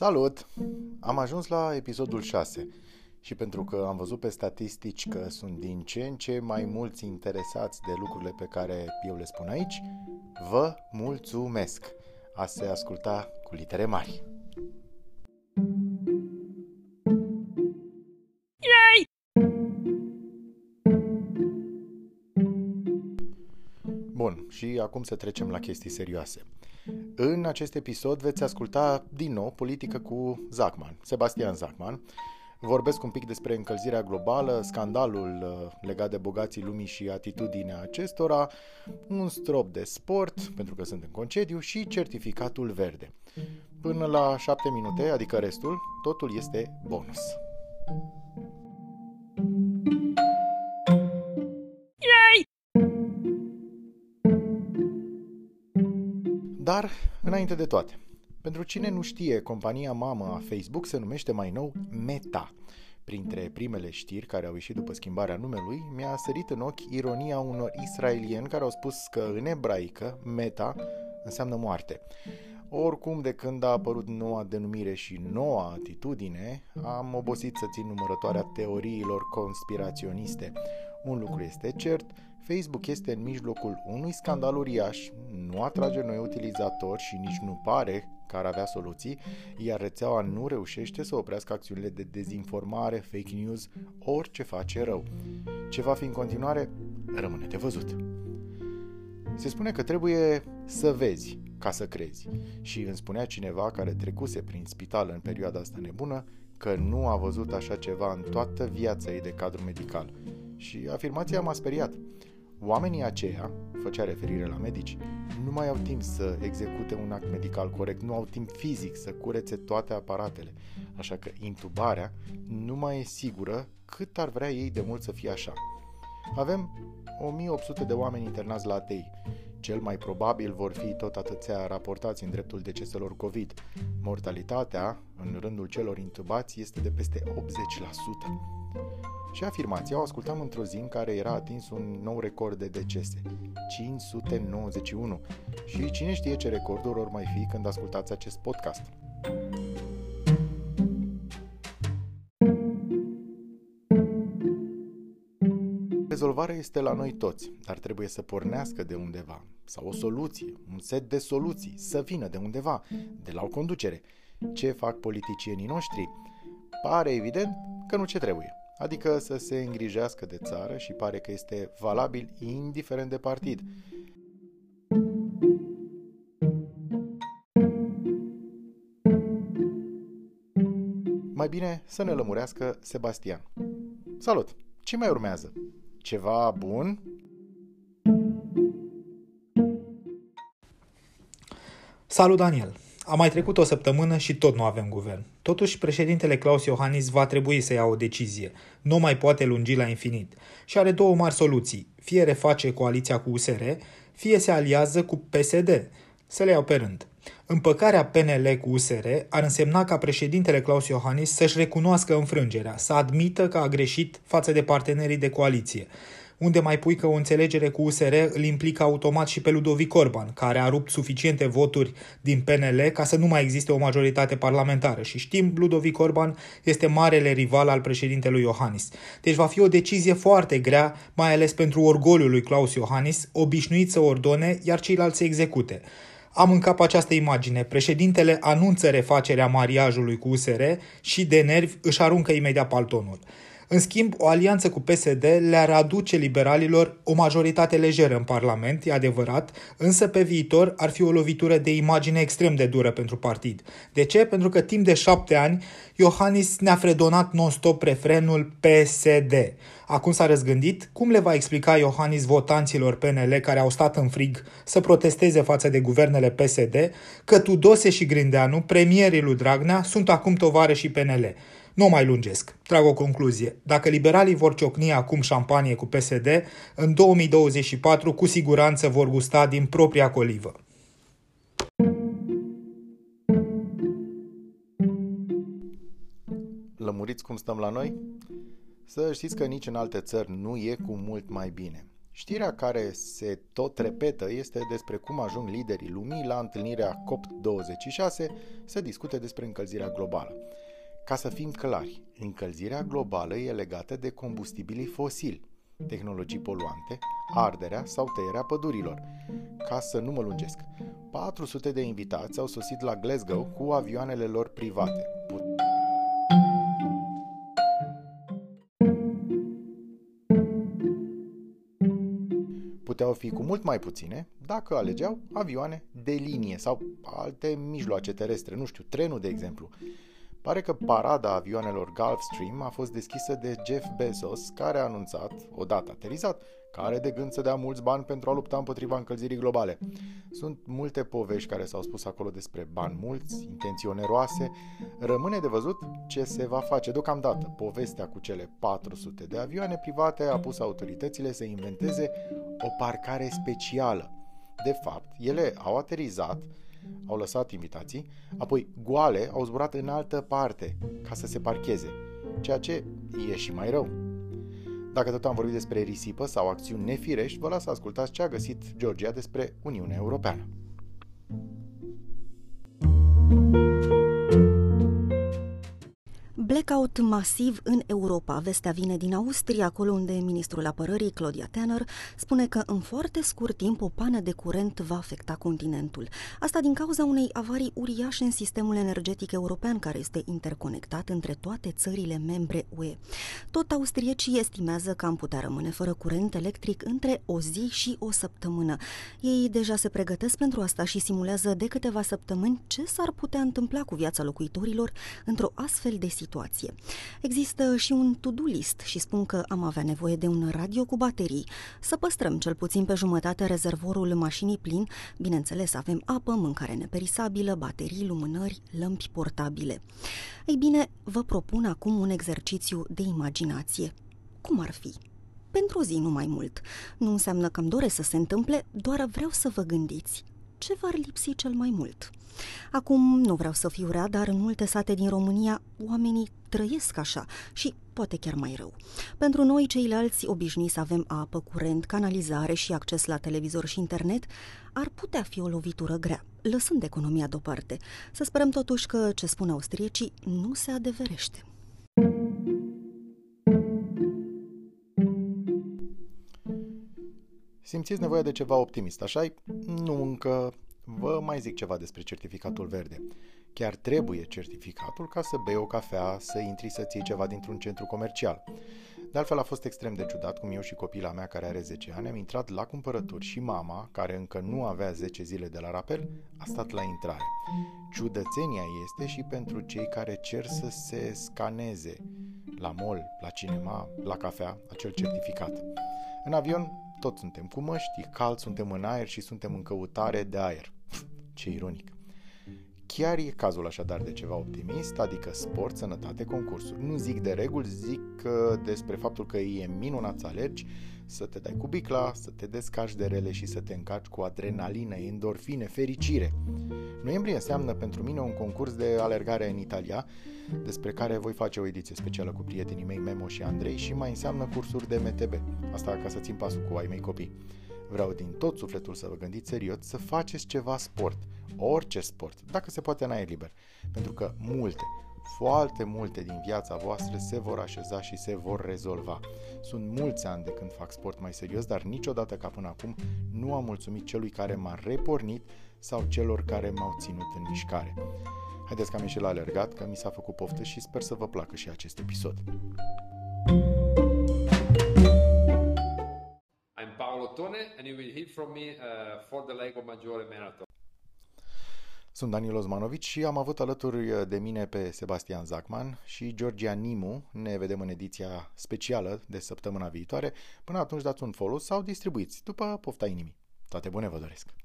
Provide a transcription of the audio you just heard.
Salut! Am ajuns la episodul 6 și pentru că am văzut pe statistici că sunt din ce în ce mai mulți interesați de lucrurile pe care eu le spun aici, vă mulțumesc! A se asculta cu litere mari. Și acum să trecem la chestii serioase. În acest episod veți asculta din nou politică cu Zachman, Sebastian Zachman. Vorbesc un pic despre încălzirea globală, scandalul uh, legat de bogații lumii și atitudinea acestora, un strop de sport, pentru că sunt în concediu, și certificatul verde. Până la 7 minute, adică restul, totul este bonus. Dar, înainte de toate, pentru cine nu știe, compania mamă a Facebook se numește mai nou Meta. Printre primele știri care au ieșit după schimbarea numelui, mi-a sărit în ochi ironia unor israelieni care au spus că în ebraică Meta înseamnă moarte. Oricum, de când a apărut noua denumire și noua atitudine, am obosit să țin numărătoarea teoriilor conspiraționiste. Un lucru este cert, Facebook este în mijlocul unui scandal uriaș, nu atrage noi utilizatori și nici nu pare că ar avea soluții, iar rețeaua nu reușește să oprească acțiunile de dezinformare, fake news, orice face rău. Ce va fi în continuare, rămâne de văzut. Se spune că trebuie să vezi ca să crezi. Și îmi spunea cineva care trecuse prin spital în perioada asta nebună că nu a văzut așa ceva în toată viața ei de cadru medical. Și afirmația m-a speriat. Oamenii aceia, făcea referire la medici, nu mai au timp să execute un act medical corect, nu au timp fizic să curețe toate aparatele, așa că intubarea nu mai e sigură cât ar vrea ei de mult să fie așa. Avem 1800 de oameni internați la ATI. Cel mai probabil vor fi tot atâția raportați în dreptul deceselor COVID. Mortalitatea în rândul celor intubați este de peste 80%. Și afirmația o ascultam într-o zi în care era atins un nou record de decese, 591. Și cine știe ce recorduri or mai fi când ascultați acest podcast. Rezolvarea este la noi toți, dar trebuie să pornească de undeva, sau o soluție, un set de soluții, să vină de undeva, de la o conducere. Ce fac politicienii noștri? Pare evident că nu ce trebuie adică să se îngrijească de țară și pare că este valabil indiferent de partid. Mai bine să ne lămurească Sebastian. Salut! Ce mai urmează? Ceva bun? Salut, Daniel! A mai trecut o săptămână și tot nu avem guvern. Totuși, președintele Claus Iohannis va trebui să ia o decizie. Nu mai poate lungi la infinit. Și are două mari soluții. Fie reface coaliția cu USR, fie se aliază cu PSD. Să le iau pe rând. Împăcarea PNL cu USR ar însemna ca președintele Claus Iohannis să-și recunoască înfrângerea, să admită că a greșit față de partenerii de coaliție unde mai pui că o înțelegere cu USR îl implică automat și pe Ludovic Orban, care a rupt suficiente voturi din PNL ca să nu mai existe o majoritate parlamentară. Și știm, Ludovic Orban este marele rival al președintelui Iohannis. Deci va fi o decizie foarte grea, mai ales pentru orgoliul lui Claus Iohannis, obișnuit să ordone, iar ceilalți să execute. Am în cap această imagine. Președintele anunță refacerea mariajului cu USR și de nervi își aruncă imediat paltonul. În schimb, o alianță cu PSD le-ar aduce liberalilor o majoritate lejeră în Parlament, e adevărat, însă pe viitor ar fi o lovitură de imagine extrem de dură pentru partid. De ce? Pentru că timp de șapte ani Iohannis ne-a fredonat non-stop refrenul PSD. Acum s-a răzgândit cum le va explica Iohannis votanților PNL care au stat în frig să protesteze față de guvernele PSD că Tudose și Grindeanu, premierii lui Dragnea, sunt acum tovare și PNL. Nu mai lungesc. Trag o concluzie. Dacă liberalii vor ciocni acum șampanie cu PSD, în 2024 cu siguranță vor gusta din propria colivă. Lămuriți cum stăm la noi? Să știți că nici în alte țări nu e cu mult mai bine. Știrea care se tot repetă este despre cum ajung liderii lumii la întâlnirea COP26 să discute despre încălzirea globală. Ca să fim clari, încălzirea globală e legată de combustibilii fosili, tehnologii poluante, arderea sau tăierea pădurilor. Ca să nu mă lungesc, 400 de invitați au sosit la Glasgow cu avioanele lor private. Puteau fi cu mult mai puține dacă alegeau avioane de linie sau alte mijloace terestre, nu știu, trenul de exemplu. Pare că parada avioanelor Gulfstream a fost deschisă de Jeff Bezos, care a anunțat, odată aterizat, că are de gând să dea mulți bani pentru a lupta împotriva încălzirii globale. Sunt multe povești care s-au spus acolo despre bani mulți, intenții oneroase. Rămâne de văzut ce se va face deocamdată. Povestea cu cele 400 de avioane private a pus autoritățile să inventeze o parcare specială. De fapt, ele au aterizat au lăsat invitații, apoi goale au zburat în altă parte ca să se parcheze, ceea ce e și mai rău. Dacă tot am vorbit despre risipă sau acțiuni nefirești, vă las să ascultați ce a găsit Georgia despre Uniunea Europeană. Blackout masiv în Europa. Vestea vine din Austria, acolo unde ministrul apărării, Claudia Tanner, spune că în foarte scurt timp o pană de curent va afecta continentul. Asta din cauza unei avarii uriașe în sistemul energetic european, care este interconectat între toate țările membre UE. Tot austriecii estimează că am putea rămâne fără curent electric între o zi și o săptămână. Ei deja se pregătesc pentru asta și simulează de câteva săptămâni ce s-ar putea întâmpla cu viața locuitorilor într-o astfel de situație situație. Există și un to-do list și spun că am avea nevoie de un radio cu baterii, să păstrăm cel puțin pe jumătate rezervorul mașinii plin, bineînțeles avem apă, mâncare neperisabilă, baterii, lumânări, lămpi portabile. Ei bine, vă propun acum un exercițiu de imaginație. Cum ar fi? Pentru o zi, nu mai mult. Nu înseamnă că îmi doresc să se întâmple, doar vreau să vă gândiți ce v-ar lipsi cel mai mult. Acum nu vreau să fiu rea, dar în multe sate din România oamenii trăiesc așa și poate chiar mai rău. Pentru noi, ceilalți obișnuiți să avem apă, curent, canalizare și acces la televizor și internet, ar putea fi o lovitură grea, lăsând economia deoparte. Să sperăm totuși că ce spun austriecii nu se adeverește. Simțiți nevoia de ceva optimist, așa Nu încă. Vă mai zic ceva despre certificatul verde. Chiar trebuie certificatul ca să bei o cafea, să intri să ții ceva dintr-un centru comercial. De altfel a fost extrem de ciudat cum eu și copila mea care are 10 ani am intrat la cumpărături și mama, care încă nu avea 10 zile de la rapel, a stat la intrare. Ciudățenia este și pentru cei care cer să se scaneze la mall, la cinema, la cafea, acel certificat. În avion tot suntem cu măști, cald, suntem în aer și suntem în căutare de aer. Ce ironic. Chiar e cazul așadar de ceva optimist, adică sport, sănătate, concursuri. Nu zic de reguli, zic despre faptul că e minunat să alergi, să te dai cu bicla, să te descarci de rele și să te încarci cu adrenalină, endorfine, fericire. Noiembrie înseamnă pentru mine un concurs de alergare în Italia, despre care voi face o ediție specială cu prietenii mei Memo și Andrei și mai înseamnă cursuri de MTB. Asta ca să țin pasul cu ai mei copii. Vreau din tot sufletul să vă gândiți serios să faceți ceva sport, orice sport, dacă se poate în aer liber, pentru că multe, foarte multe din viața voastră se vor așeza și se vor rezolva. Sunt mulți ani de când fac sport mai serios, dar niciodată ca până acum nu am mulțumit celui care m-a repornit sau celor care m-au ținut în mișcare. Haideți că am ieșit la alergat, că mi s-a făcut poftă și sper să vă placă și acest episod. I'm Paolo Tone and you will hear from me uh, for the Lego Maggiore Marathon. Sunt Daniel Osmanovici și am avut alături de mine pe Sebastian Zacman și Georgia Nimu. Ne vedem în ediția specială de săptămâna viitoare. Până atunci dați un follow sau distribuiți, după pofta inimii. Toate bune vă doresc!